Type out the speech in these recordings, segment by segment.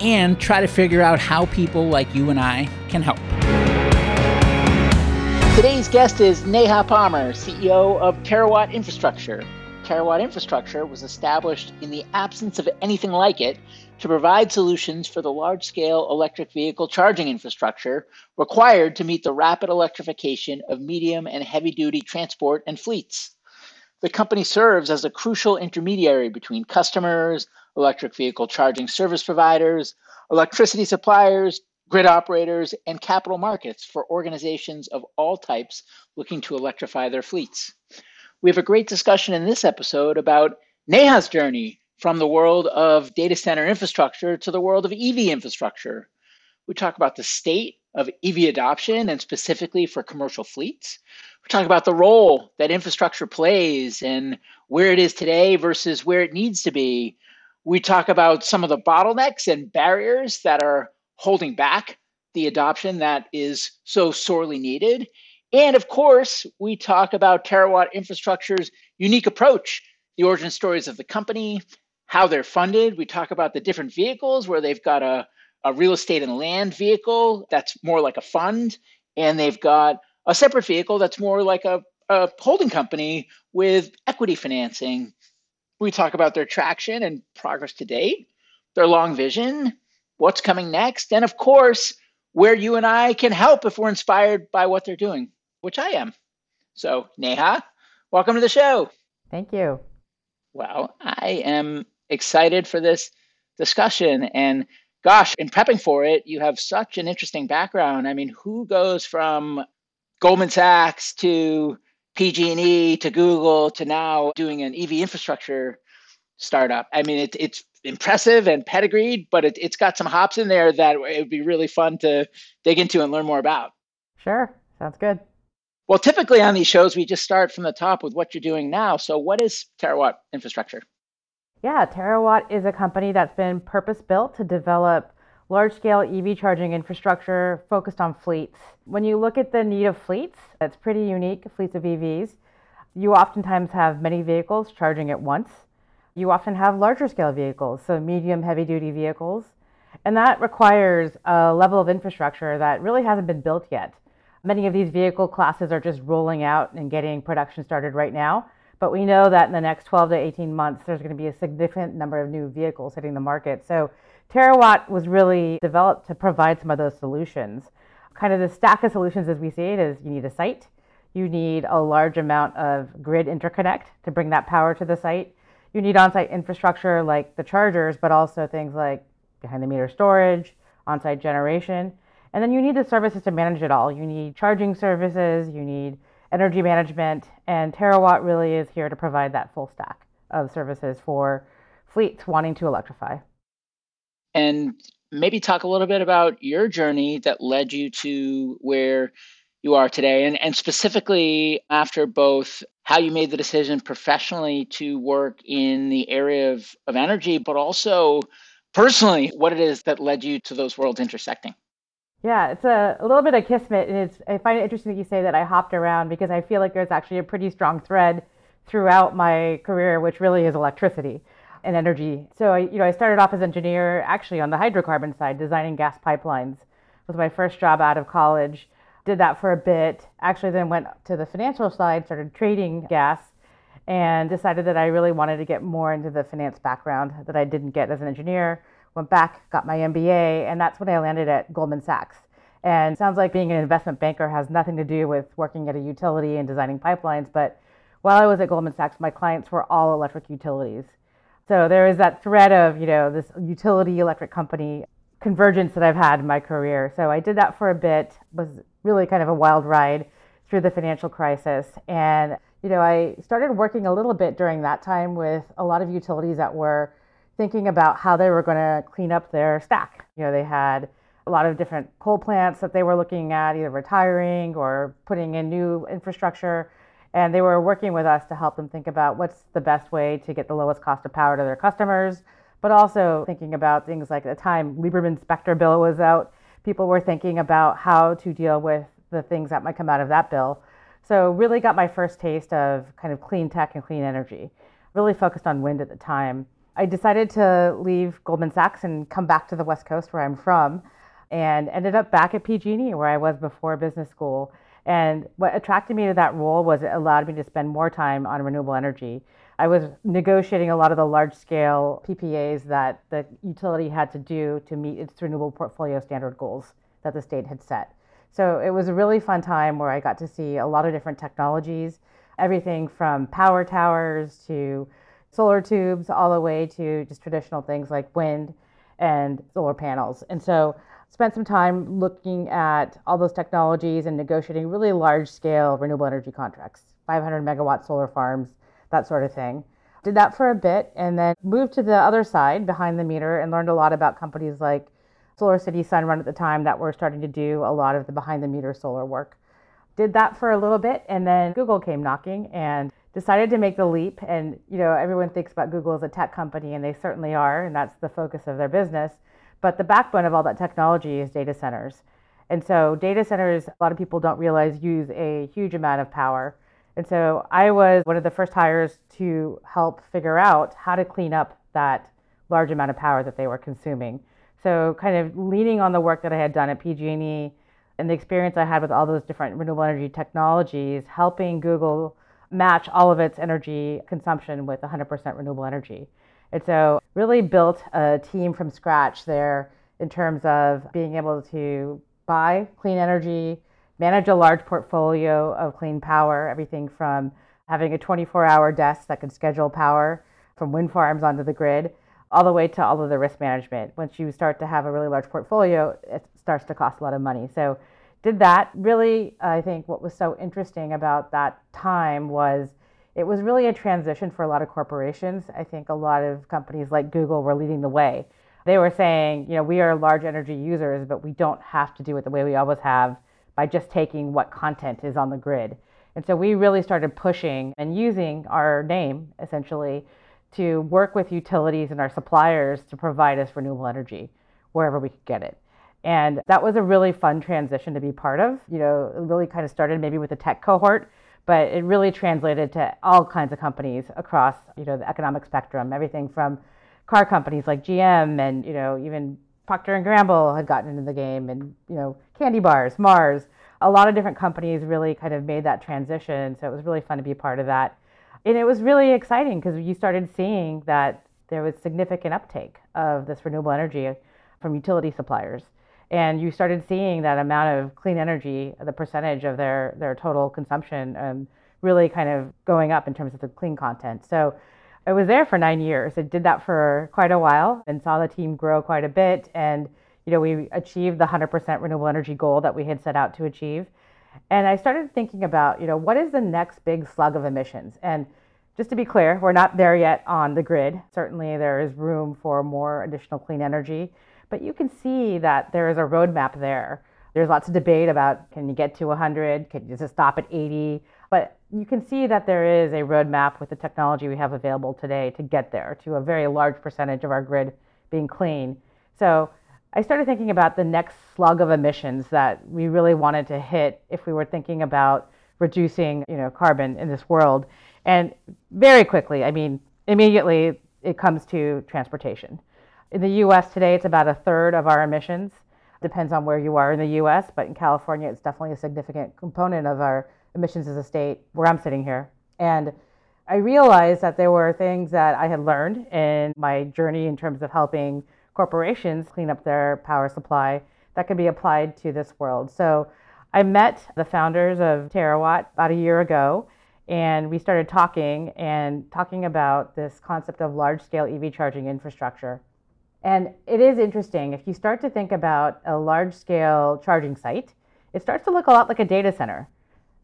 and try to figure out how people like you and I can help. Today's guest is Neha Palmer, CEO of Terawatt Infrastructure. Terawatt Infrastructure was established in the absence of anything like it to provide solutions for the large scale electric vehicle charging infrastructure required to meet the rapid electrification of medium and heavy duty transport and fleets. The company serves as a crucial intermediary between customers, electric vehicle charging service providers, electricity suppliers, grid operators, and capital markets for organizations of all types looking to electrify their fleets. We have a great discussion in this episode about Neha's journey from the world of data center infrastructure to the world of EV infrastructure. We talk about the state of EV adoption and specifically for commercial fleets. We talk about the role that infrastructure plays and where it is today versus where it needs to be we talk about some of the bottlenecks and barriers that are holding back the adoption that is so sorely needed. And of course, we talk about Terawatt Infrastructure's unique approach, the origin stories of the company, how they're funded. We talk about the different vehicles where they've got a, a real estate and land vehicle that's more like a fund, and they've got a separate vehicle that's more like a, a holding company with equity financing. We talk about their traction and progress to date, their long vision, what's coming next, and of course, where you and I can help if we're inspired by what they're doing, which I am. So, Neha, welcome to the show. Thank you. Well, I am excited for this discussion. And gosh, in prepping for it, you have such an interesting background. I mean, who goes from Goldman Sachs to PG&E to Google to now doing an EV infrastructure startup. I mean, it, it's impressive and pedigreed, but it, it's got some hops in there that it would be really fun to dig into and learn more about. Sure, sounds good. Well, typically on these shows, we just start from the top with what you're doing now. So, what is Terawatt Infrastructure? Yeah, Terawatt is a company that's been purpose built to develop large scale EV charging infrastructure focused on fleets. When you look at the need of fleets, it's pretty unique fleets of EVs. You oftentimes have many vehicles charging at once. You often have larger scale vehicles, so medium heavy duty vehicles. And that requires a level of infrastructure that really hasn't been built yet. Many of these vehicle classes are just rolling out and getting production started right now. But we know that in the next 12 to 18 months, there's going to be a significant number of new vehicles hitting the market. So Terawatt was really developed to provide some of those solutions. Kind of the stack of solutions as we see it is you need a site, you need a large amount of grid interconnect to bring that power to the site. You need on site infrastructure like the chargers, but also things like behind the meter storage, on site generation. And then you need the services to manage it all. You need charging services, you need energy management, and Terawatt really is here to provide that full stack of services for fleets wanting to electrify. And maybe talk a little bit about your journey that led you to where you are today, and, and specifically after both how you made the decision professionally to work in the area of, of energy, but also personally, what it is that led you to those worlds intersecting. Yeah, it's a, a little bit of kismet, and it's I find it interesting that you say that I hopped around because I feel like there's actually a pretty strong thread throughout my career, which really is electricity and energy. So I, you know, I started off as engineer, actually on the hydrocarbon side, designing gas pipelines. was my first job out of college. Did that for a bit. Actually, then went to the financial side, started trading gas, and decided that I really wanted to get more into the finance background that I didn't get as an engineer went back, got my MBA, and that's when I landed at Goldman Sachs. And sounds like being an investment banker has nothing to do with working at a utility and designing pipelines. But while I was at Goldman Sachs, my clients were all electric utilities. So there is that thread of, you know, this utility electric company convergence that I've had in my career. So I did that for a bit, was really kind of a wild ride through the financial crisis. And, you know, I started working a little bit during that time with a lot of utilities that were thinking about how they were going to clean up their stack. You know, they had a lot of different coal plants that they were looking at, either retiring or putting in new infrastructure. And they were working with us to help them think about what's the best way to get the lowest cost of power to their customers, but also thinking about things like the time Lieberman Specter bill was out, people were thinking about how to deal with the things that might come out of that bill. So, really got my first taste of kind of clean tech and clean energy. Really focused on wind at the time. I decided to leave Goldman Sachs and come back to the West Coast where I'm from and ended up back at PG&E where I was before business school. And what attracted me to that role was it allowed me to spend more time on renewable energy. I was negotiating a lot of the large scale PPAs that the utility had to do to meet its renewable portfolio standard goals that the state had set. So it was a really fun time where I got to see a lot of different technologies, everything from power towers to solar tubes all the way to just traditional things like wind and solar panels. And so spent some time looking at all those technologies and negotiating really large scale renewable energy contracts, 500 megawatt solar farms, that sort of thing. Did that for a bit and then moved to the other side behind the meter and learned a lot about companies like Solar City Sunrun at the time that were starting to do a lot of the behind the meter solar work. Did that for a little bit and then Google came knocking and decided to make the leap. And, you know, everyone thinks about Google as a tech company, and they certainly are, and that's the focus of their business. But the backbone of all that technology is data centers. And so, data centers, a lot of people don't realize, use a huge amount of power. And so, I was one of the first hires to help figure out how to clean up that large amount of power that they were consuming. So, kind of leaning on the work that I had done at PG&E and the experience I had with all those different renewable energy technologies, helping Google match all of its energy consumption with 100% renewable energy. And so, really built a team from scratch there in terms of being able to buy clean energy, manage a large portfolio of clean power, everything from having a 24 hour desk that can schedule power from wind farms onto the grid, all the way to all of the risk management. Once you start to have a really large portfolio, it starts to cost a lot of money. So, did that. Really, I think what was so interesting about that time was it was really a transition for a lot of corporations. I think a lot of companies like Google were leading the way. They were saying, you know, we are large energy users, but we don't have to do it the way we always have by just taking what content is on the grid. And so we really started pushing and using our name essentially to work with utilities and our suppliers to provide us renewable energy wherever we could get it. And that was a really fun transition to be part of. You know, it really kind of started maybe with the tech cohort, but it really translated to all kinds of companies across, you know, the economic spectrum, everything from car companies like GM and, you know, even Procter and Gamble had gotten into the game and, you know, candy bars, Mars. A lot of different companies really kind of made that transition. So it was really fun to be part of that. And it was really exciting because you started seeing that there was significant uptake of this renewable energy from utility suppliers and you started seeing that amount of clean energy, the percentage of their their total consumption, um, really kind of going up in terms of the clean content. So I was there for nine years. I did that for quite a while and saw the team grow quite a bit. And you know, we achieved the 100% renewable energy goal that we had set out to achieve. And I started thinking about, you know, what is the next big slug of emissions? And just to be clear, we're not there yet on the grid. Certainly, there is room for more additional clean energy, but you can see that there is a roadmap there. There's lots of debate about can you get to 100? Can you just stop at 80? But you can see that there is a roadmap with the technology we have available today to get there to a very large percentage of our grid being clean. So I started thinking about the next slug of emissions that we really wanted to hit if we were thinking about reducing, you know, carbon in this world. And very quickly, I mean, immediately it comes to transportation. In the US today, it's about a third of our emissions. Depends on where you are in the US, but in California, it's definitely a significant component of our emissions as a state where I'm sitting here. And I realized that there were things that I had learned in my journey in terms of helping corporations clean up their power supply that could be applied to this world. So I met the founders of Terawatt about a year ago, and we started talking and talking about this concept of large scale EV charging infrastructure. And it is interesting. If you start to think about a large scale charging site, it starts to look a lot like a data center.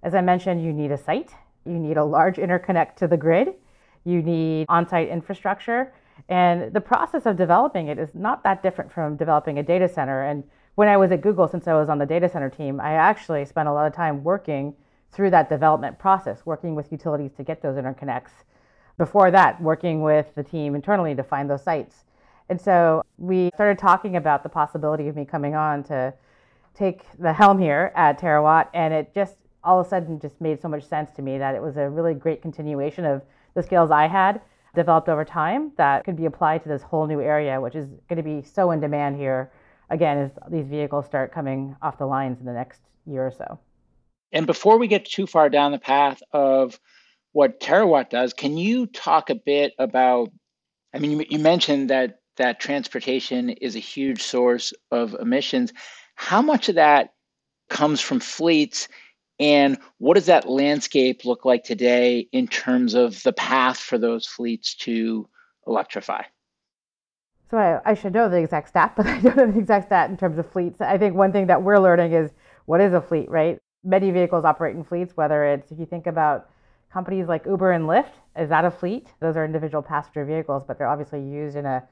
As I mentioned, you need a site, you need a large interconnect to the grid, you need on site infrastructure. And the process of developing it is not that different from developing a data center. And when I was at Google, since I was on the data center team, I actually spent a lot of time working through that development process, working with utilities to get those interconnects. Before that, working with the team internally to find those sites. And so we started talking about the possibility of me coming on to take the helm here at Terawatt, and it just all of a sudden just made so much sense to me that it was a really great continuation of the skills I had developed over time that could be applied to this whole new area, which is going to be so in demand here again as these vehicles start coming off the lines in the next year or so. And before we get too far down the path of what Terawatt does, can you talk a bit about? I mean, you, you mentioned that that transportation is a huge source of emissions. How much of that comes from fleets? And what does that landscape look like today in terms of the path for those fleets to electrify? So I, I, should know the exact stat, but I don't know the exact stat in terms of fleets. I think one thing that we're learning is what is a fleet, right? Many vehicles operate in fleets, whether it's if you think about companies like Uber and Lyft, is that a fleet? Those are individual passenger vehicles, but they're obviously used in a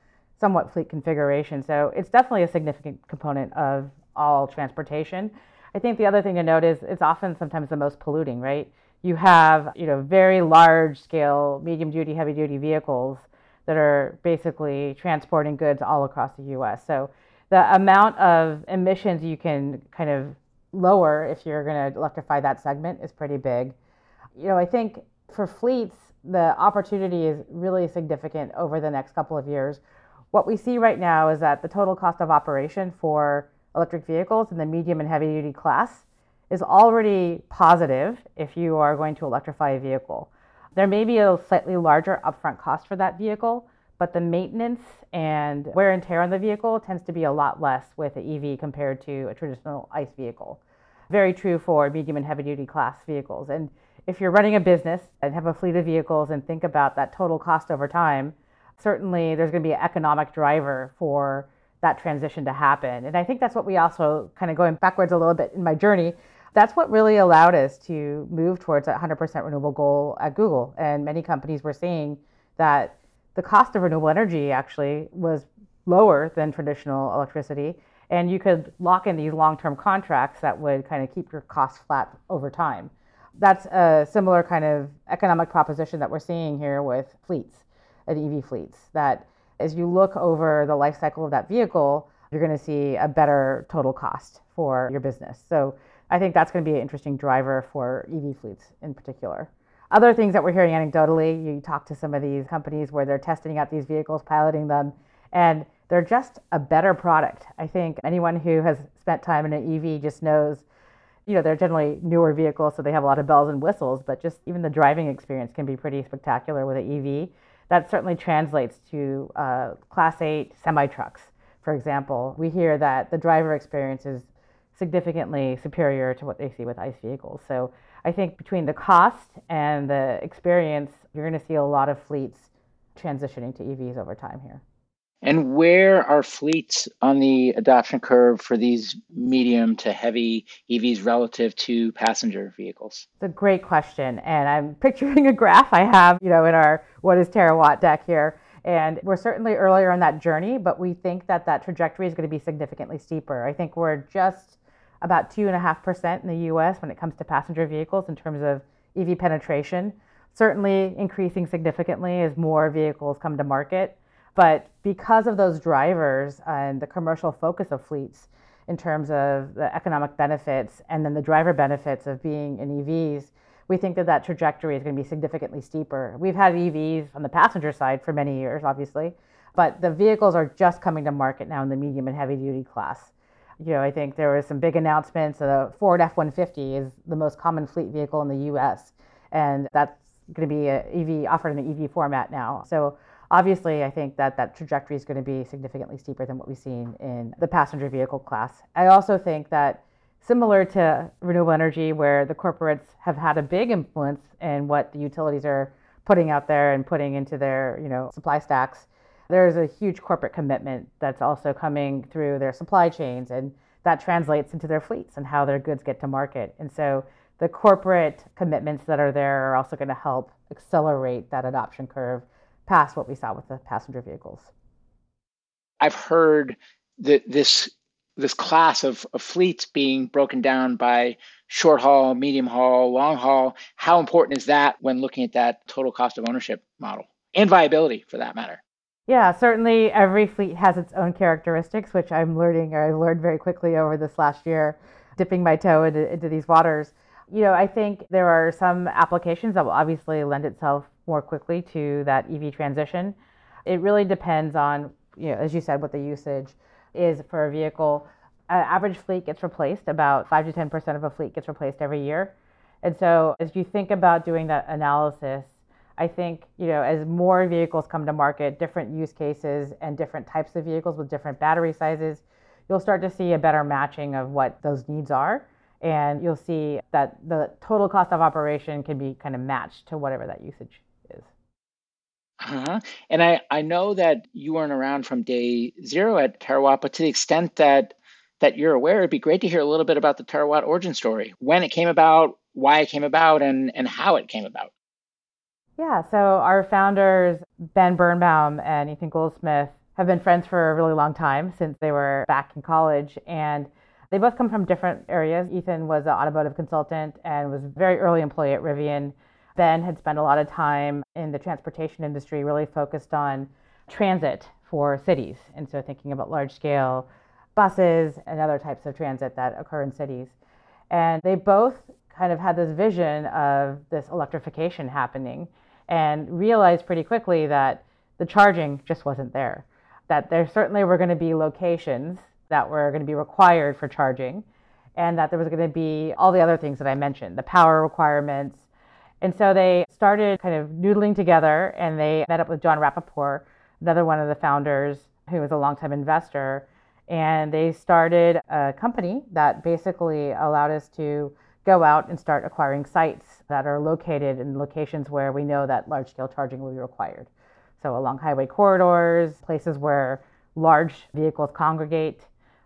somewhat fleet configuration. So it's definitely a significant component of all transportation. I think the other thing to note is it's often sometimes the most polluting, right? You have, you know, very large scale, medium duty, heavy duty vehicles that are basically transporting goods all across the US. So the amount of emissions you can kind of lower if you're going to electrify that segment is pretty big. You know, I think for fleets, the opportunity is really significant over the next couple of years. What we see right now is that the total cost of operation for electric vehicles in the medium and heavy duty class is already positive if you are going to electrify a vehicle. There may be a slightly larger upfront cost for that vehicle, but the maintenance and wear and tear on the vehicle tends to be a lot less with an EV compared to a traditional ICE vehicle. Very true for medium and heavy duty class vehicles. And if you're running a business and have a fleet of vehicles and think about that total cost over time, certainly there's going to be an economic driver for that transition to happen. And I think that's what we also kind of going backwards a little bit in my journey. That's what really allowed us to move towards a 100% renewable goal at Google. And many companies were seeing that the cost of renewable energy actually was lower than traditional electricity. And you could lock in these long term contracts that would kind of keep your costs flat over time. That's a similar kind of economic proposition that we're seeing here with fleets and EV fleets. That as you look over the life cycle of that vehicle, you're going to see a better total cost for your business. So I think that's going to be an interesting driver for EV fleets in particular. Other things that we're hearing anecdotally, you talk to some of these companies where they're testing out these vehicles, piloting them, and they're just a better product. I think anyone who has spent time in an EV just knows, you know, they're generally newer vehicles, so they have a lot of bells and whistles, but just even the driving experience can be pretty spectacular with an EV that certainly translates to uh, Class 8 semi trucks, for example. We hear that the driver experience is significantly superior to what they see with ICE vehicles. So I think between the cost and the experience, you're going to see a lot of fleets transitioning to EVs over time here. And where are fleets on the adoption curve for these medium to heavy EVs relative to passenger vehicles? It's a great question. And I'm picturing a graph I have, you know, in our what is terawatt deck here. And we're certainly earlier on that journey, but we think that that trajectory is going to be significantly steeper. I think we're just about 2.5% in the US when it comes to passenger vehicles in terms of EV penetration. Certainly increasing significantly as more vehicles come to market. But because of those drivers and the commercial focus of fleets in terms of the economic benefits and then the driver benefits of being in EVs, we think that that trajectory is going to be significantly steeper. We've had EVs on the passenger side for many years, obviously, but the vehicles are just coming to market now in the medium and heavy duty class. You know, I think there was some big announcements. The Ford F-150 is the most common fleet vehicle in the U.S., and that's going to be an EV offered in an EV format now. So obviously, I think that that trajectory is going to be significantly steeper than what we've seen in the passenger vehicle class. I also think that similar to renewable energy, where the corporates have had a big influence in what the utilities are putting out there and putting into their you know supply stacks, there's a huge corporate commitment that's also coming through their supply chains, and that translates into their fleets and how their goods get to market. And so the corporate commitments that are there are also going to help accelerate that adoption curve past what we saw with the passenger vehicles. I've heard that this this class of, of fleets being broken down by short haul, medium haul, long haul. How important is that when looking at that total cost of ownership model and viability for that matter? Yeah, certainly every fleet has its own characteristics, which I'm learning, or I learned very quickly over this last year, dipping my toe into, into these waters. You know, I think there are some applications that will obviously lend itself more quickly to that EV transition. It really depends on, you know, as you said, what the usage is for a vehicle. An average fleet gets replaced, about 5 to 10% of a fleet gets replaced every year. And so as you think about doing that analysis, I think, you know, as more vehicles come to market, different use cases and different types of vehicles with different battery sizes, you'll start to see a better matching of what those needs are and you'll see that the total cost of operation can be kind of matched to whatever that usage. Uh-huh. And I, I know that you weren't around from day zero at Terawatt, but to the extent that that you're aware, it'd be great to hear a little bit about the Terawatt origin story, when it came about, why it came about, and and how it came about. Yeah, so our founders, Ben Birnbaum and Ethan Goldsmith, have been friends for a really long time since they were back in college. And they both come from different areas. Ethan was an automotive consultant and was a very early employee at Rivian. Ben had spent a lot of time in the transportation industry, really focused on transit for cities. And so thinking about large scale buses and other types of transit that occur in cities. And they both kind of had this vision of this electrification happening and realized pretty quickly that the charging just wasn't there. That there certainly were going to be locations that were going to be required for charging, and that there was going to be all the other things that I mentioned, the power requirements. And so they started kind of noodling together and they met up with John Rappaport, another one of the founders who was a longtime investor. And they started a company that basically allowed us to go out and start acquiring sites that are located in locations where we know that large scale charging will be required. So along highway corridors, places where large vehicles congregate,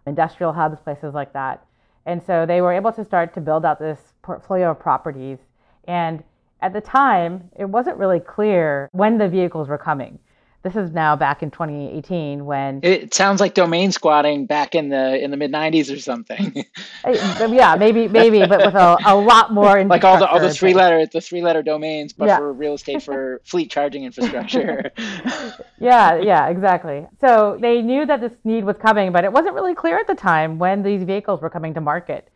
industrial hubs, places like that. And so they were able to start to build out this portfolio of properties. And at the time, it wasn't really clear when the vehicles were coming. This is now back in 2018 when it sounds like domain squatting back in the in the mid 90s or something. yeah, maybe maybe, but with a, a lot more like all the all the three letter the three letter domains, but yeah. for real estate for fleet charging infrastructure. yeah, yeah, exactly. So they knew that this need was coming, but it wasn't really clear at the time when these vehicles were coming to market.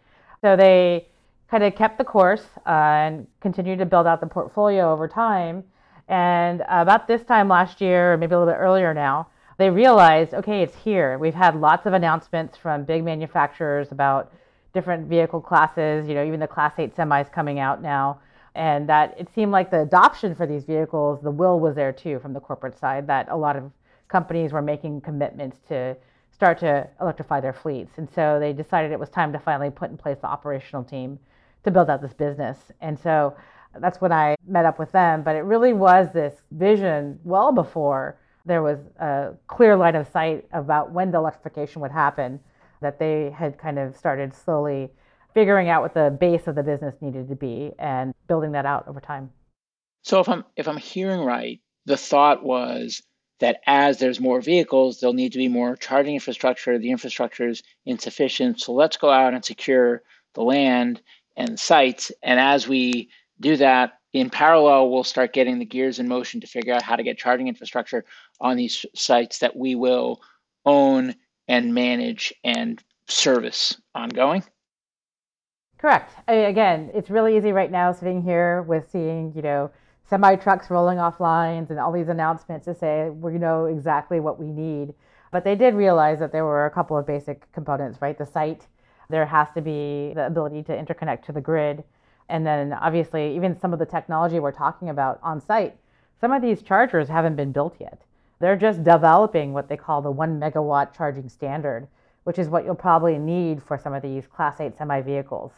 So they kind of kept the course uh, and continued to build out the portfolio over time and about this time last year, maybe a little bit earlier now, they realized, okay, it's here. We've had lots of announcements from big manufacturers about different vehicle classes, you know, even the Class 8 semis coming out now. And that it seemed like the adoption for these vehicles, the will was there too from the corporate side, that a lot of companies were making commitments to start to electrify their fleets. And so they decided it was time to finally put in place the operational team to build out this business. And so that's when I met up with them. But it really was this vision well before there was a clear line of sight about when the electrification would happen, that they had kind of started slowly figuring out what the base of the business needed to be and building that out over time. So if I'm if I'm hearing right, the thought was that as there's more vehicles, there'll need to be more charging infrastructure. The infrastructure is insufficient. So let's go out and secure the land and sites. And as we do that, in parallel, we'll start getting the gears in motion to figure out how to get charging infrastructure on these sites that we will own and manage and service ongoing. Correct. I mean, again, it's really easy right now sitting here with seeing, you know, semi trucks rolling off lines and all these announcements to say we know exactly what we need. But they did realize that there were a couple of basic components, right? The site, there has to be the ability to interconnect to the grid. And then obviously, even some of the technology we're talking about on site, some of these chargers haven't been built yet. They're just developing what they call the one megawatt charging standard, which is what you'll probably need for some of these Class 8 semi vehicles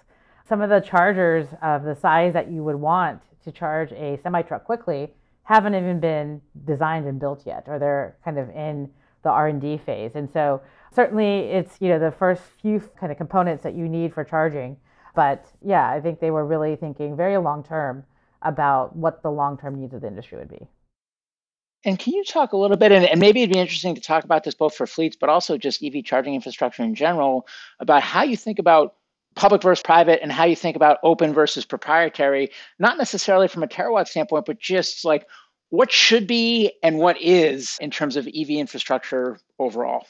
some of the chargers of the size that you would want to charge a semi truck quickly haven't even been designed and built yet, or they're kind of in the R&D phase. And so certainly it's you know the first few kind of components that you need for charging. But yeah, I think they were really thinking very long term about what the long term needs of the industry would be. And can you talk a little bit, and, and, maybe it'd be interesting to talk about this both for fleets, but also just EV charging infrastructure in general, about how you think about public versus private and how you think about open versus proprietary, not necessarily from a terawatt standpoint, but just like what should be and what is in terms of EV infrastructure overall.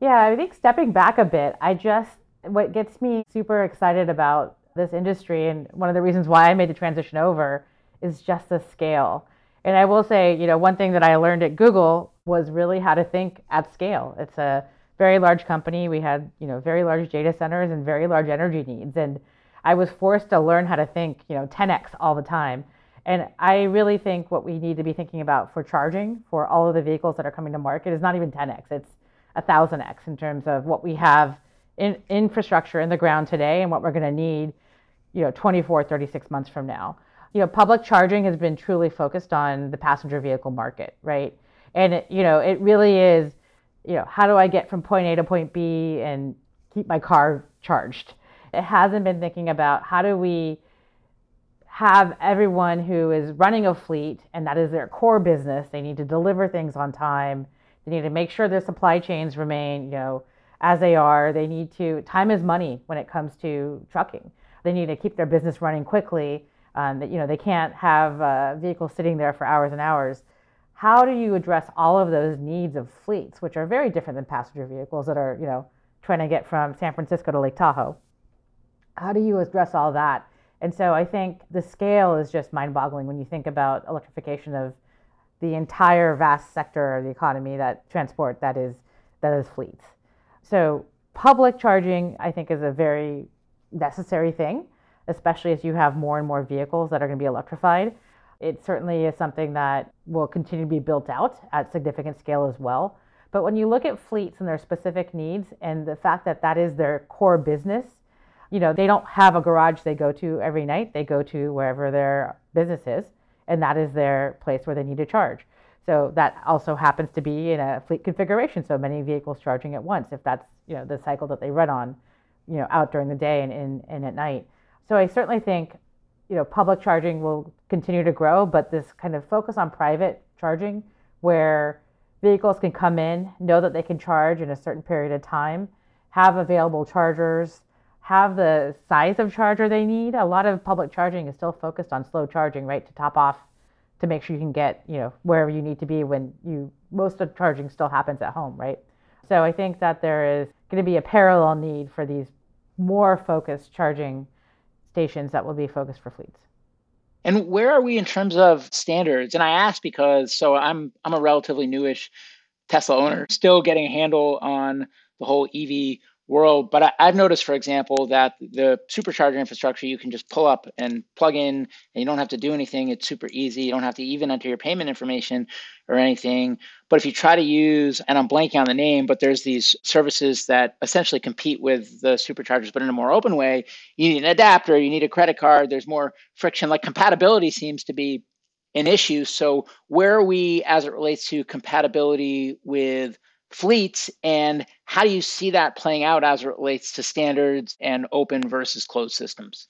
Yeah, I think stepping back a bit, I just, what gets me super excited about this industry and one of the reasons why I made the transition over is just the scale. And I will say, you know, one thing that I learned at Google was really how to think at scale. It's a very large company. We had, you know, very large data centers and very large energy needs. And I was forced to learn how to think, you know, 10x all the time. And I really think what we need to be thinking about for charging for all of the vehicles that are coming to market is not even 10x. It's a thousand x in terms of what we have in infrastructure in the ground today and what we're going to need, you know, 24, 36 months from now. You know, public charging has been truly focused on the passenger vehicle market, right? And it, you know, it really is you know, how do I get from point A to point B and keep my car charged? It hasn't been thinking about how do we have everyone who is running a fleet and that is their core business. They need to deliver things on time. They need to make sure their supply chains remain, you know, as they are. They need to time is money when it comes to trucking. They need to keep their business running quickly. Um, that you know they can't have vehicles sitting there for hours and hours how do you address all of those needs of fleets, which are very different than passenger vehicles that are, you know, trying to get from San Francisco to Lake Tahoe? How do you address all that? And so I think the scale is just mind boggling when you think about electrification of the entire vast sector of the economy that transport that is that is fleets. So public charging I think is a very necessary thing, especially as you have more and more vehicles that are going to be electrified. It certainly is something that will continue to be built out at significant scale as well. But when you look at fleets and their specific needs and the fact that that is their core business, you know, they don't have a garage they go to every night. They go to wherever their business is, and that is their place where they need to charge. So that also happens to be in a fleet configuration. So many vehicles charging at once, if that's you know the cycle that they run on, you know, out during the day and, and, and at night. So I certainly think you know, public charging will continue to grow, but this kind of focus on private charging where vehicles can come in, know that they can charge in a certain period of time, have available chargers, have the size of charger they need. A lot of public charging is still focused on slow charging, right, to top off to make sure you can get, you know, wherever you need to be when you most of charging still happens at home, right? So I think that there is going to be a parallel need for these more focused charging stations that will be focused for fleets. And where are we in terms of standards? And I ask because so I'm I'm a relatively newish Tesla owner, still getting a handle on the whole EV world. But I, have noticed, for example, that the supercharger infrastructure you can just pull up and plug in, and you don't have to do anything. It's super easy. You don't have to even enter your payment information or anything. But if you try to use, and I'm blanking on the name, but there's these services that essentially compete with the superchargers, but in a more open way. You need an adapter. You need a credit card. There's more friction. Like compatibility seems to be an issue. So, where are we as it relates to compatibility with fleets, and how do you see that playing out as it relates to standards and open versus closed systems?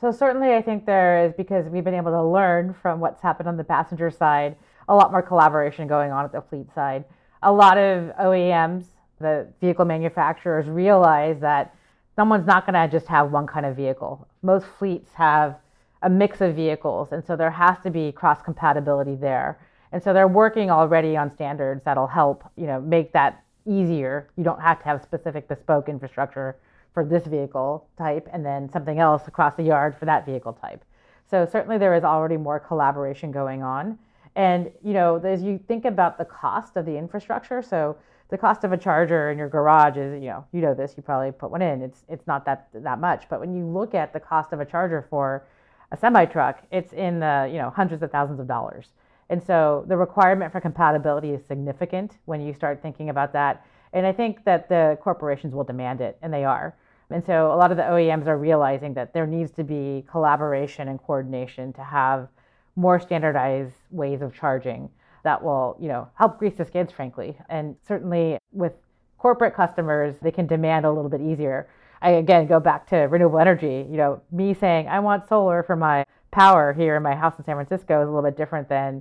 So, certainly, I think there is because we've been able to learn from what's happened on the passenger side, a lot more collaboration going on at the fleet side. A lot of OEMs, the vehicle manufacturers, realize that someone's not going to just have one kind of vehicle. Most fleets have a mix of vehicles, and so there has to be cross compatibility there. And so they're working already on standards that'll help, you know, make that easier. You don't have to have specific bespoke infrastructure for this vehicle type and then something else across the yard for that vehicle type. So certainly there is already more collaboration going on. And you know, as you think about the cost of the infrastructure, so the cost of a charger in your garage is, you know, you know this, you probably put one in. It's it's not that that much. But when you look at the cost of a charger for a semi truck, it's in the, you know, hundreds of thousands of dollars. And so the requirement for compatibility is significant when you start thinking about that. And I think that the corporations will demand it, and they are. And so a lot of the OEMs are realizing that there needs to be collaboration and coordination to have more standardized ways of charging that will, you know, help grease the skids, frankly. And certainly with corporate customers, they can demand a little bit easier. I again go back to renewable energy. You know, me saying I want solar for my power here in my house in San Francisco is a little bit different than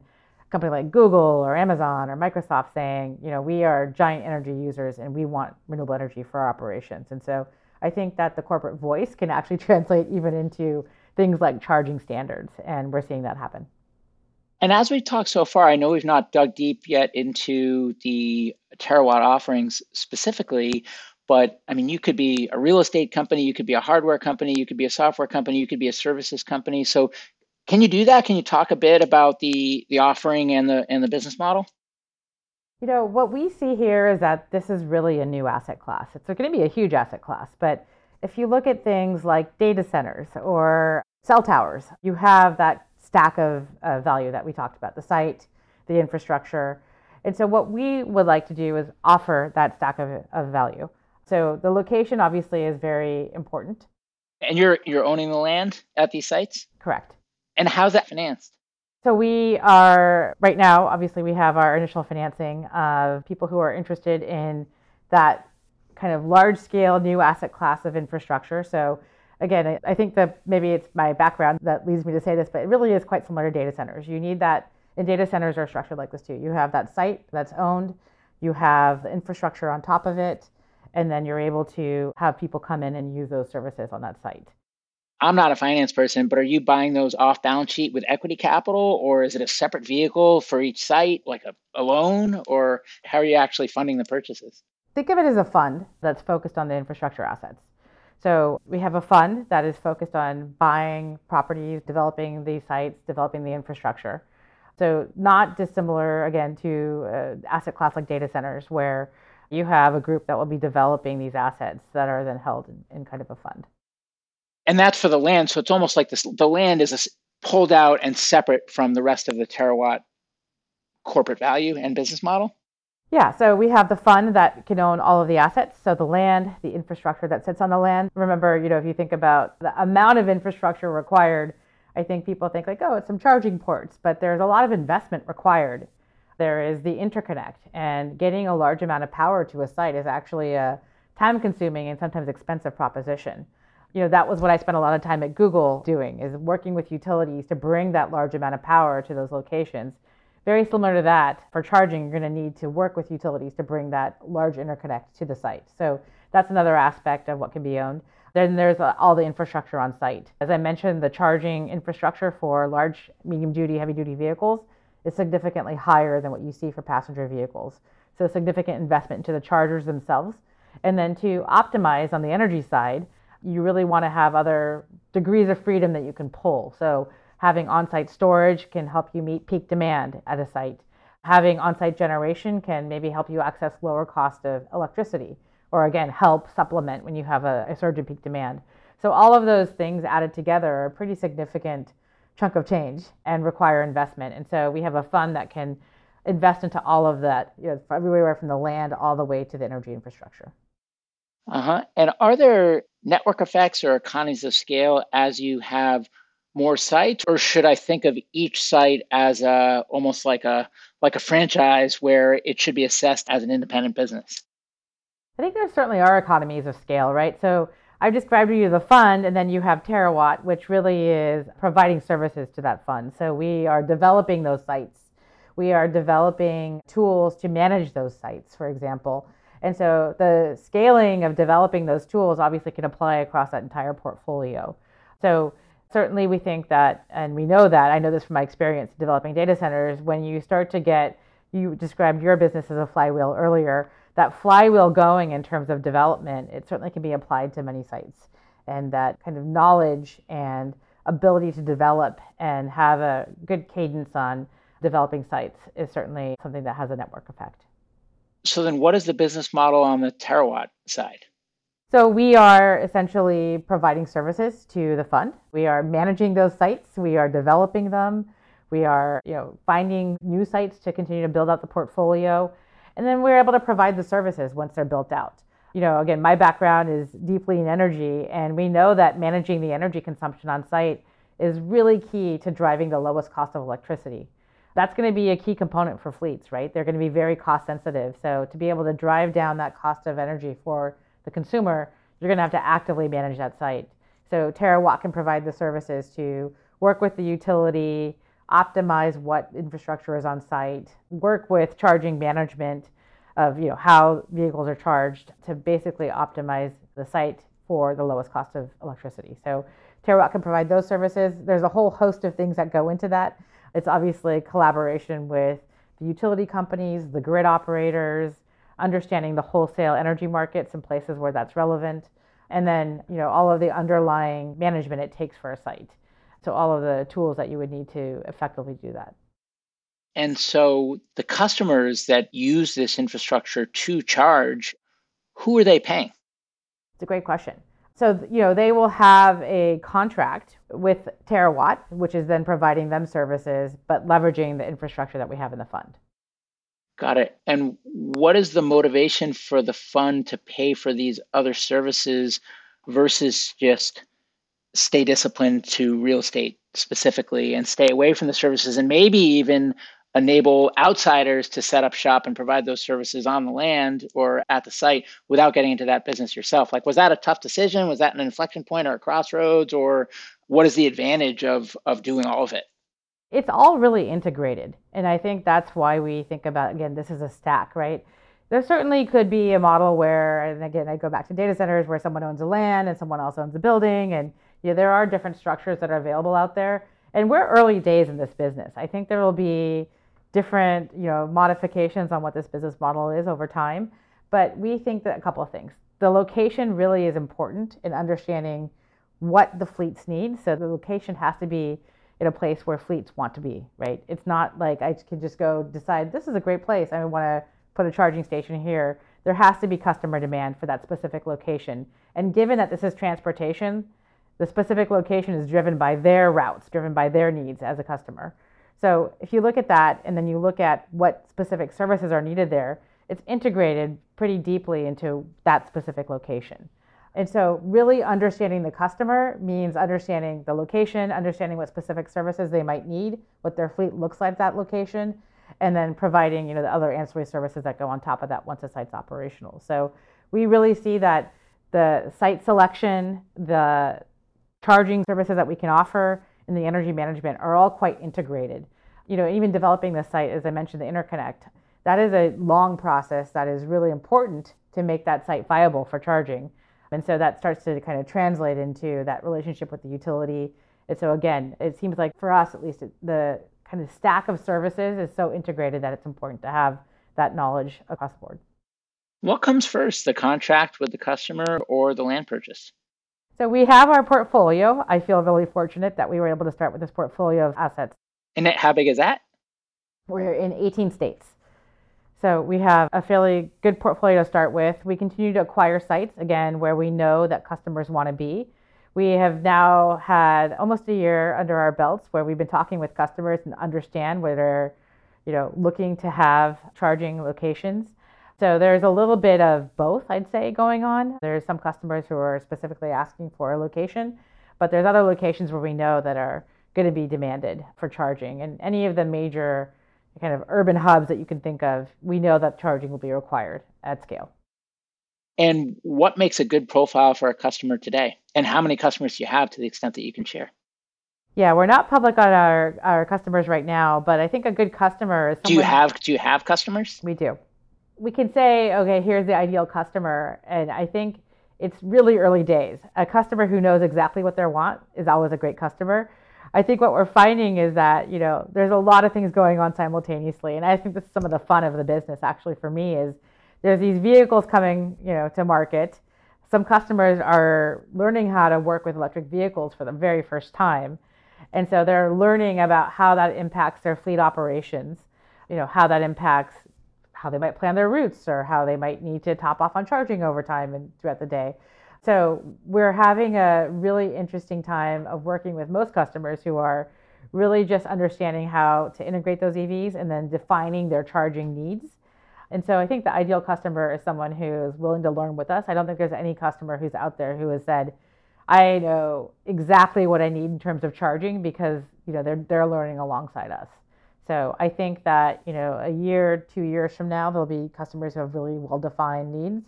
company like Google or Amazon or Microsoft saying, you know, we are giant energy users and we want renewable energy for our operations. And so I think that the corporate voice can actually translate even into things like charging standards, and we're seeing that happen. And as we talk so far, I know we've not dug deep yet into the terawatt offerings specifically, but I mean, you could be a real estate company, you could be a hardware company, you could be a software company, you could be a services company. So, can you do that? Can you talk a bit about the the offering and the and the business model? You know, what we see here is that this is really a new asset class. It's going to be a huge asset class, but if you look at things like data centers or cell towers, you have that stack of uh, value that we talked about the site, the infrastructure. And so, what we would like to do is offer that stack of, of value. So, the location obviously is very important. And you're, you're owning the land at these sites? Correct. And how's that financed? So we are right now. Obviously, we have our initial financing of people who are interested in that kind of large scale new asset class of infrastructure. So again, I think that maybe it's my background that leads me to say this, but it really is quite similar to data centers. You need that, and data centers are structured like this too. You have that site that's owned, you have infrastructure on top of it, and then you're able to have people come in and use those services on that site. I'm not a finance person, but are you buying those off balance sheet with equity capital, or is it a separate vehicle for each site, like a, a loan, or how are you actually funding the purchases? Think of it as a fund that's focused on the infrastructure assets. So we have a fund that is focused on buying properties, developing these sites, developing the infrastructure. So not dissimilar again to uh, asset class like data centers, where you have a group that will be developing these assets that are then held in, in kind of a fund. And that's for the land. So it's almost like this, the land is pulled out and separate from the rest of the terawatt corporate value and business model. Yeah, so we have the fund that can own all of the assets. So the land, the infrastructure that sits on the land. Remember, you know, if you think about the amount of infrastructure required, I think people think like, oh, it's some charging ports, but there's a lot of investment required. There is the interconnect, and getting a large amount of power to a site is actually a time consuming and sometimes expensive proposition. You know, that was what I spent a lot of time at Google doing, is working with utilities to bring that large amount of power to those locations very similar to that, for charging, you're going to need to work with utilities to bring that large interconnect to the site. So that's another aspect of what can be owned. Then there's uh, all the infrastructure on site. As I mentioned, the charging infrastructure for large, medium duty, heavy duty vehicles is significantly higher than what you see for passenger vehicles. So significant investment into the chargers themselves. And then to optimize on the energy side, you really want to have other degrees of freedom that you can pull. So Having on site storage can help you meet peak demand at a site. Having on site generation can maybe help you access lower cost of electricity, or again, help supplement when you have a, a surge in peak demand. So, all of those things added together are a pretty significant chunk of change and require investment. And so, we have a fund that can invest into all of that, you know, everywhere from the land all the way to the energy infrastructure. Uh huh. And are there network effects or economies of scale as you have more sites or should I think of each site as a almost like a like a franchise where it should be assessed as an independent business? I think there certainly are economies of scale, right? So I've described to you the fund, and then you have Terawatt, which really is providing services to that fund. So we are developing those sites. We are developing tools to manage those sites, for example. And so the scaling of developing those tools obviously can apply across that entire portfolio. So certainly we think that, and we know that, I know this from my experience developing data centers, when you start to get, you described your business as a flywheel earlier, that flywheel going in terms of development, it certainly can be applied to many sites. And that kind of knowledge and ability to develop and have a good cadence on developing sites is certainly something that has a network effect. So then what is the business model on the terawatt side? So we are essentially providing services to the fund. We are managing those sites, we are developing them, we are, you know, finding new sites to continue to build out the portfolio and then we're able to provide the services once they're built out. You know, again, my background is deeply in energy, and we know that managing the energy consumption on site is really key to driving the lowest cost of electricity. That's going to be a key component for fleets, right? They're going to be very cost sensitive. So, to be able to drive down that cost of energy for the consumer, you're going to have to actively manage that site. So, Terawatt can provide the services to work with the utility, optimize what infrastructure is on site, work with charging management of you know how vehicles are charged to basically optimize the site for the lowest cost of electricity. So Terawatt can provide those services. There's a whole host of things that go into that. It's obviously collaboration with the utility companies, the grid operators, understanding the wholesale energy markets in places where that's relevant, and then you know all of the underlying management it takes for a site. So all of the tools that you would need to effectively do that. And so the customers that use this infrastructure to charge, who are they paying? It's a great question. So, you know, they will have a contract with Terawatt, which is then providing them services, but leveraging the infrastructure that we have in the fund. Got it. And what is the motivation for the fund to pay for these other services versus just stay disciplined to real estate specifically and stay away from the services and maybe even enable outsiders to set up shop and provide those services on the land or at the site without getting into that business yourself. Like was that a tough decision? Was that an inflection point or a crossroads? Or what is the advantage of of doing all of it? It's all really integrated. And i think that's why we think about again this is a stack right? There certainly could be a model where and again i go back to data centers where someone owns the land and someone else owns the building. And you know, there are different structures that are available out there. And we're early days in this business. I think there will be different, you know, modifications on what this business model is over time. But we think that a couple of things. The location really is important in understanding what the fleets need. So the location has to be in a place where fleets want to be, right? It's not like I can just go decide this is a great place. I want to put a charging station here. There has to be customer demand for that specific location. And given that this is transportation, the specific location is driven by their routes, driven by their needs as a customer. So if you look at that and then you look at what specific services are needed there, it's integrated pretty deeply into that specific location. And so, really understanding the customer means understanding the location, understanding what specific services they might need, what their fleet looks like at that location, and then providing you know the other ancillary services that go on top of that once a site's operational. So, we really see that the site selection, the charging services that we can offer and the energy management are all quite integrated. You know, even developing the site, as I mentioned, the interconnect, that is a long process that is really important to make that site viable for charging. And so that starts to kind of translate into that relationship with the utility. And so again, it seems like for us at least, the kind of stack of services is so integrated that it's important to have that knowledge across the board. What comes first, the contract with the customer or the land purchase? So we have our portfolio. I feel really fortunate that we were able to start with this portfolio of assets. And how big is that? We're in 18 states. So we have a fairly good portfolio to start with. We continue to acquire sites, again, where we know that customers want to be. We have now had almost a year under our belts where we've been talking with customers and understand where they're you know, looking to have charging locations. So there's a little bit of both, I'd say, going on. There's some customers who are specifically asking for a location, but there's other locations where we know that are going to be demanded for charging. And any of the major kind of urban hubs that you can think of, we know that charging will be required at scale. And what makes a good profile for a customer today? And how many customers do you have to the extent that you can share? Yeah, we're not public on our, our customers right now, but I think a good customer is Do you have do you have customers? We do. We can say, okay, here's the ideal customer. And I think it's really early days. A customer who knows exactly what they want is always a great customer. I think what we're finding is that, you know, there's a lot of things going on simultaneously. And I think this is some of the fun of the business actually for me is there's these vehicles coming, you know, to market. Some customers are learning how to work with electric vehicles for the very first time. And so they're learning about how that impacts their fleet operations, you know, how that impacts how they might plan their routes or how they might need to top off on charging over time and throughout the day. So we're having a really interesting time of working with most customers who are really just understanding how to integrate those EVs and then defining their charging needs. And so I think the ideal customer is someone who is willing to learn with us. I don't think there's any customer who's out there who has said, I know exactly what I need in terms of charging because you know they're they're learning alongside us. So I think that you know a year, two years from now, there'll be customers who have really well-defined needs.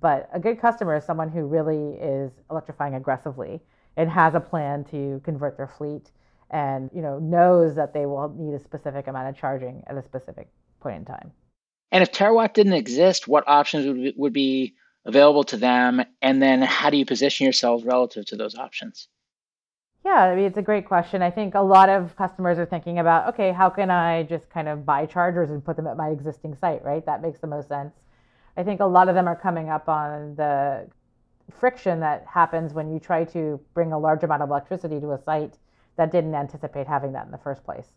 But a good customer is someone who really is electrifying aggressively and has a plan to convert their fleet and you know knows that they will need a specific amount of charging at a specific point in time. And if Terawatt didn't exist, what options would would be available to them? And then how do you position yourselves relative to those options? Yeah, I mean, it's a great question. I think a lot of customers are thinking about, okay, how can I just kind of buy chargers and put them at my existing site, right? That makes the most sense. I think a lot of them are coming up on the friction that happens when you try to bring a large amount of electricity to a site that didn't anticipate having that in the first place.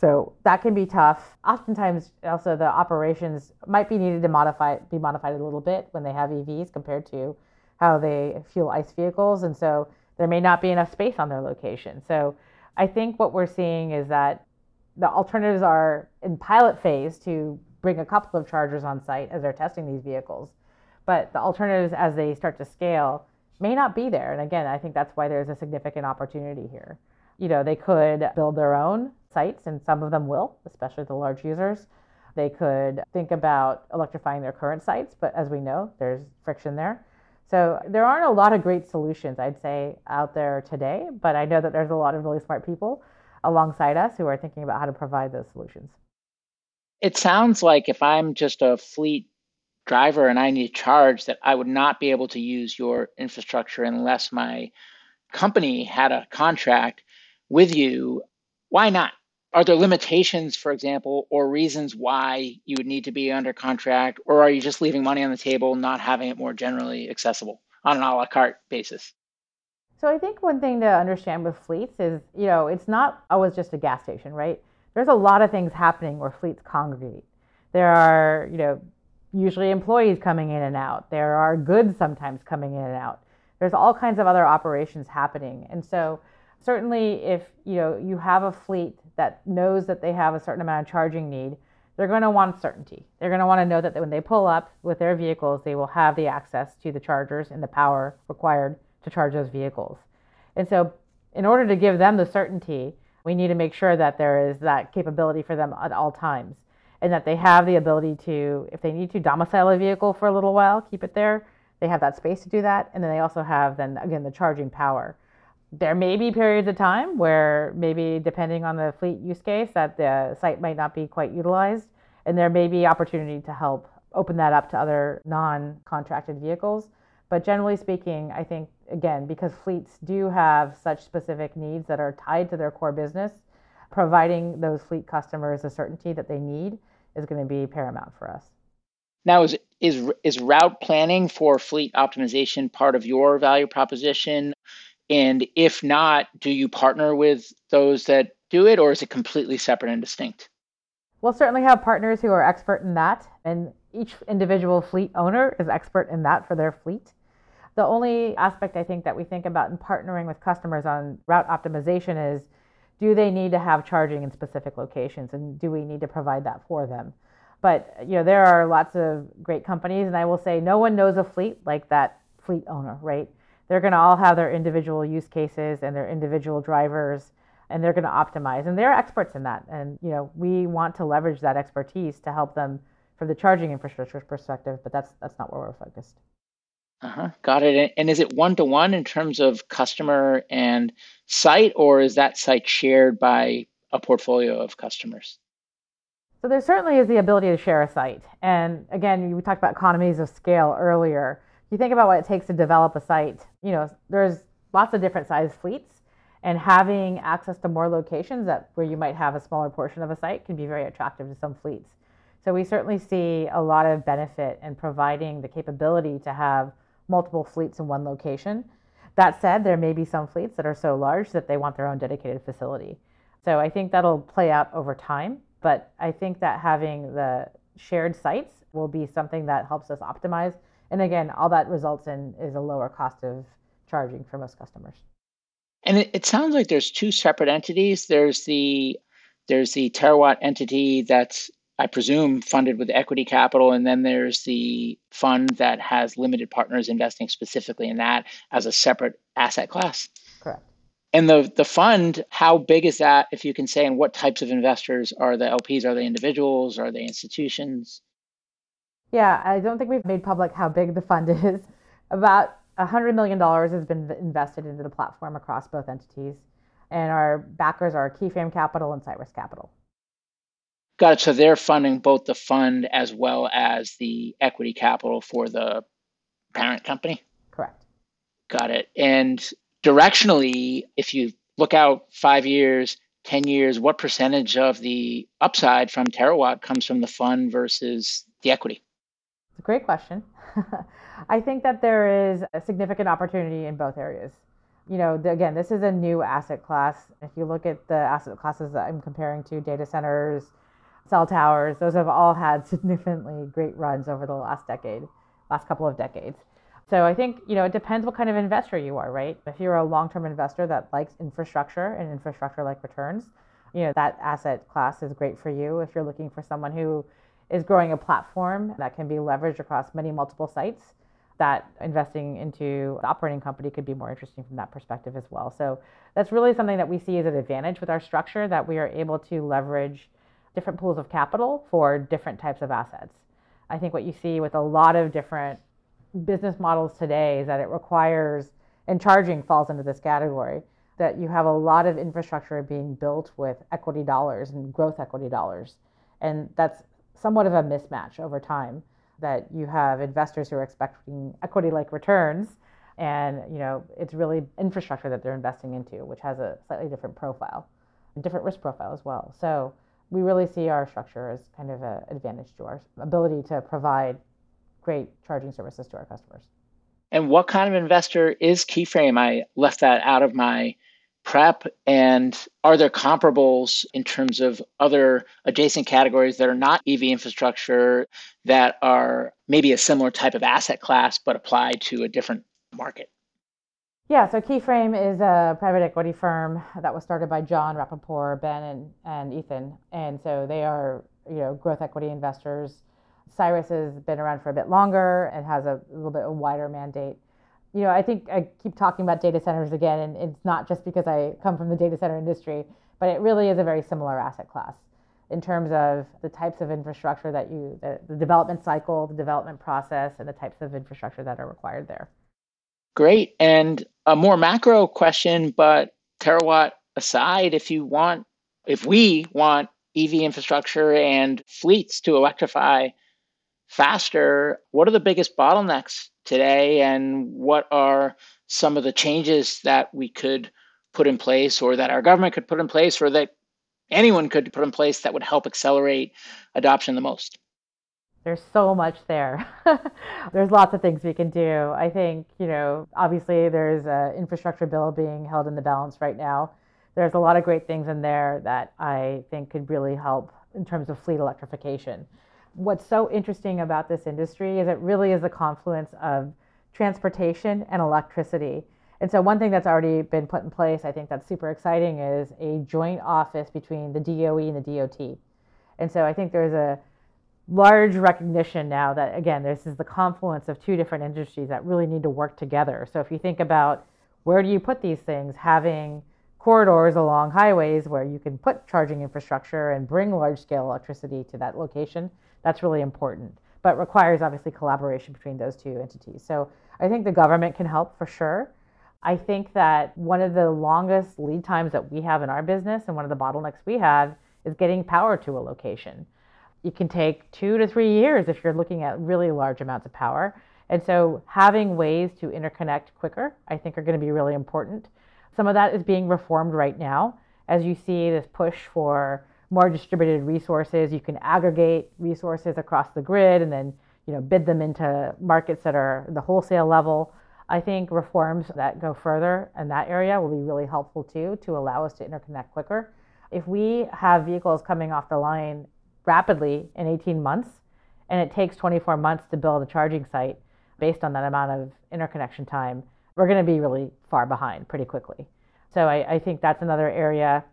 So that can be tough. Oftentimes, also the operations might be needed to modify be modified a little bit when they have EVs compared to how they fuel ICE vehicles, and so there may not be enough space on their location. So I think what we're seeing is that the alternatives are in pilot phase to bring a couple of chargers on site as they're testing these vehicles, but the alternatives as they start to scale may not be there. And again, I think that's why there's a significant opportunity here. You know, they could build their own sites, and some of them will, especially the large users. They could think about electrifying their current sites, but as we know, there's friction there. So there aren't a lot of great solutions, I'd say, out there today, but I know that there's a lot of really smart people alongside us who are thinking about how to provide those solutions. It sounds like if I'm just a fleet driver and I need to charge, that I would not be able to use your infrastructure unless my company had a contract with you why not? Are there limitations, for example, or reasons why you would need to be under contract, or are you just leaving money on the table, not having it more generally accessible on an a la carte basis? So I think one thing to understand with fleets is, you know, it's not always just a gas station, right? There's a lot of things happening where fleets congregate. There are, you know, usually employees coming in and out. There are goods sometimes coming in and out. There's all kinds of other operations happening. And so certainly if you know you have a fleet that knows that they have a certain amount of charging need they're going to want certainty they're going to want to know that when they pull up with their vehicles they will have the access to the chargers and the power required to charge those vehicles and so in order to give them the certainty we need to make sure that there is that capability for them at all times and that they have the ability to if they need to domicile a vehicle for a little while keep it there. They have that space to do that. And then they also have then again the charging power. There may be periods of time where maybe depending on the fleet use case that the site might not be quite utilized. And there may be opportunity to help open that up to other non-contracted vehicles. But generally speaking i think again because fleets do have such specific needs that are tied to their core business providing those fleet customers the certainty that they need is going to be paramount for us now is is is route planning for fleet optimization part of your value proposition and if not, do you partner with those that do it, or is it completely separate and distinct? We'll certainly have partners who are expert in that, and each individual fleet owner is expert in that for their fleet. The only aspect I think that we think about in partnering with customers on route optimization is do they need to have charging in specific locations and do we need to provide that for them? But you know, there are lots of great companies and I will say no one knows a fleet like that fleet owner, right? they're going to all have their individual use cases and their individual drivers and they're going to optimize and they're experts in that and you know we want to leverage that expertise to help them from the charging infrastructure perspective but that's that's not where we're focused uh-huh. Got it. And is it one to one in terms of customer and site, or is that site shared by a portfolio of customers? So there certainly is the ability to share a site. And again, we talked about economies of scale earlier. You think about what it takes to develop a site, you know, there's lots of different size fleets and having access to more locations that where you might have a smaller portion of a site can be very attractive to some fleets. So we certainly see a lot of benefit in providing the capability to have multiple fleets in one location. That said, there may be some fleets that are so large that they want their own dedicated facility. So I think that'll play out over time, but I think that having the shared sites will be something that helps us optimize. And again, all that results in is a lower cost of charging for most customers. And it, it sounds like there's two separate entities. There's the there's the terawatt entity that's I presume funded with equity capital, and then there's the fund that has limited partners investing specifically in that as a separate asset class. Correct. And the the fund, how big is that, if you can say, and what types of investors are the LPs? Are they individuals? Are they institutions? Yeah, I don't think we've made public how big the fund is. About $100 million has been invested into the platform across both entities, and our backers are Keyframe Capital and Cyrus Capital. Got it. So they're funding both the fund as well as the equity capital for the parent company? Correct. Got it. And directionally, if you look out five years, 10 years, what percentage of the upside from Terawatt comes from the fund versus the equity? It's a great question. I think that there is a significant opportunity in both areas. You know, the, again, this is a new asset class. If you look at the asset classes that I'm comparing to data centers, cell towers, those have all had significantly great runs over the last decade, last couple of decades. So I think, you know, it depends what kind of investor you are, right? If you're a long-term investor that likes infrastructure and infrastructure like returns, you know, that asset class is great for you. If you're looking for someone who is growing a platform that can be leveraged across many multiple sites, that investing into the operating company could be more interesting from that perspective as well. So that's really something that we see as an advantage with our structure that we are able to leverage different pools of capital for different types of assets. I think what you see with a lot of different business models today is that it requires, and charging falls into this category, that you have a lot of infrastructure being built with equity dollars and growth equity dollars. And that's somewhat of a mismatch over time that you have investors who are expecting equity like returns and you know it's really infrastructure that they're investing into which has a slightly different profile a different risk profile as well so we really see our structure as kind of an advantage to our ability to provide great charging services to our customers. And what kind of investor is Keyframe? I left that out of my prep. And are there comparables in terms of other adjacent categories that are not EV infrastructure that are maybe a similar type of asset class but applied to a different market? Yeah, so Keyframe is a private equity firm that was started by John Rappaport, Ben, and, and Ethan. And so they are, you know, growth equity investors. Cyrus has been around for a bit longer and has a, little bit of wider mandate. You know, I think I keep talking about data centers again, and it's not just because I come from the data center industry, but it really is a very similar asset class in terms of the types of infrastructure that you, the, the development cycle, the development process, and the types of infrastructure that are required there. Great. And a more macro question, but terawatt aside, if you want, if we want EV infrastructure and fleets to electrify faster, what are the biggest bottlenecks today? And what are some of the changes that we could put in place or that our government could put in place or that anyone could put in place that would help accelerate adoption the most? There's so much there. there's lots of things we can do. I think, you know, obviously there's an infrastructure bill being held in the balance right now. There's a lot of great things in there that I think could really help in terms of fleet electrification. What's so interesting about this industry is it really is a confluence of transportation and electricity. And so, one thing that's already been put in place, I think that's super exciting, is a joint office between the DOE and the DOT. And so, I think there's a large recognition now that, again, this is the confluence of two different industries that really need to work together. So if you think about where do you put these things, having corridors along highways where you can put charging infrastructure and bring large scale electricity to that location, that's really important. But requires obviously collaboration between those two entities. So I think the government can help for sure. I think that one of the longest lead times that we have in our business and one of the bottlenecks we have is getting power to a location. It can take two to three years if you're looking at really large amounts of power. And so having ways to interconnect quicker, I think, are going to be really important. Some of that is being reformed right now as you see this push for more distributed resources. You can aggregate resources across the grid and then you know bid them into markets that are the wholesale level. I think reforms that go further in that area will be really helpful too to allow us to interconnect quicker. If we have vehicles coming off the line rapidly in 18 months and it takes 24 months to build a charging site based on that amount of interconnection time, we're going to be really far behind pretty quickly. So I, I think that's another area.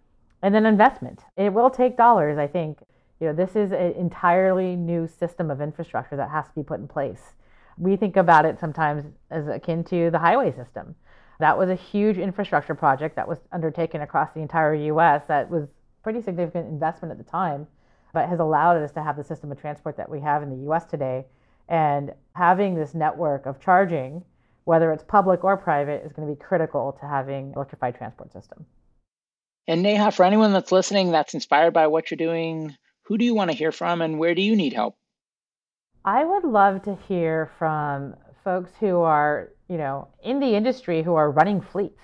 And then investment. It will take dollars. I think you know this is an entirely new system of infrastructure that has to be put in place. We think about it sometimes as akin to the highway system. That was a huge infrastructure project that was undertaken across the entire US that was pretty significant investment at the time, but has allowed us to have the system of transport that we have in the US today. And having this network of charging whether it's public or private, is going to be critical to having electrified transport system. And Neha, for anyone that's listening that's inspired by what you're doing, who do you want to hear from and where do you need help? I would love to hear from folks who are, you know, in the industry who are running fleets.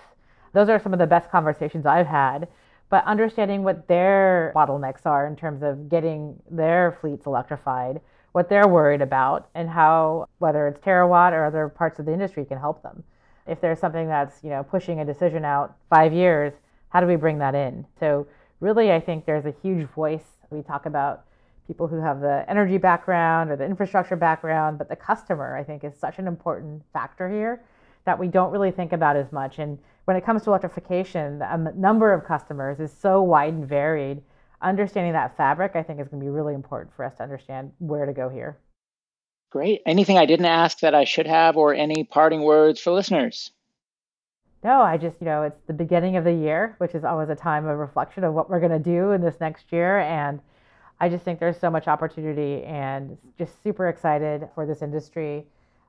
Those are some of the best conversations I've had, but understanding what their bottlenecks are in terms of getting their fleets electrified what they're worried about and how whether it's terawatt or other parts of the industry can help them. If there's something that's you know pushing a decision out five years how do we bring that in? So really i think there's a huge voice. We talk about people who have the energy background or the infrastructure background but the customer i think is such an important factor here that we don't really think about as much and when it comes to electrification the um, number of customers is so wide and varied understanding that fabric, I think, is going to be really important for us to understand where to go here. Great. Anything I didn't ask that I should have, or any parting words for listeners? No, I just, you know, it's the beginning of the year, which is always a time of reflection of what we're going to do in this next year. And I just think there's so much opportunity and just super excited for this industry.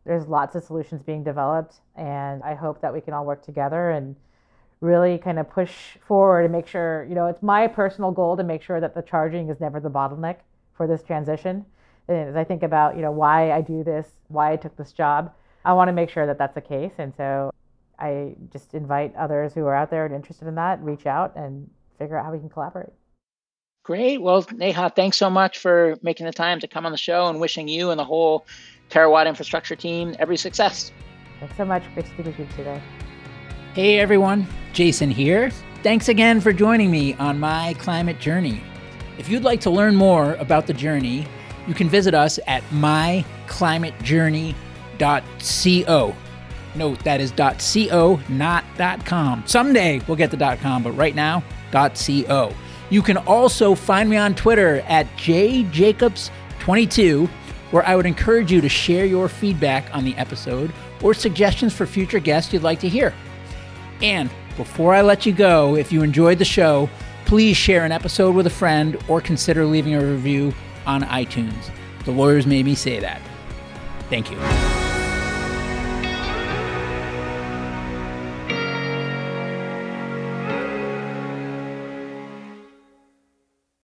There's lots of solutions being developed, and I hope that we can all work together and really kind of push forward and make sure, you know, it's my personal goal to make sure that the charging is never the bottleneck for this transition. And as I think about, you know, why I do this, why I took this job, I want to make sure that that's the case. And so I just invite others who are out there and interested in that, reach out and figure out how we can collaborate. Great. Well, Neha, thanks so much for making the time to come on the show and wishing you and the whole Terawatt infrastructure team every success. Thanks so much. Great to speak with you today. Hey everyone, Jason here. Thanks again for joining me on my climate journey. If you'd like to learn more about the journey, you can visit us at myclimatejourney.co. Note that is .co, not .com. Someday we'll get the .com, but right now .co. You can also find me on Twitter at jjacobs22, where I would encourage you to share your feedback on the episode or suggestions for future guests you'd like to hear. And before I let you go, if you enjoyed the show, please share an episode with a friend or consider leaving a review on iTunes. The lawyers made me say that. Thank you.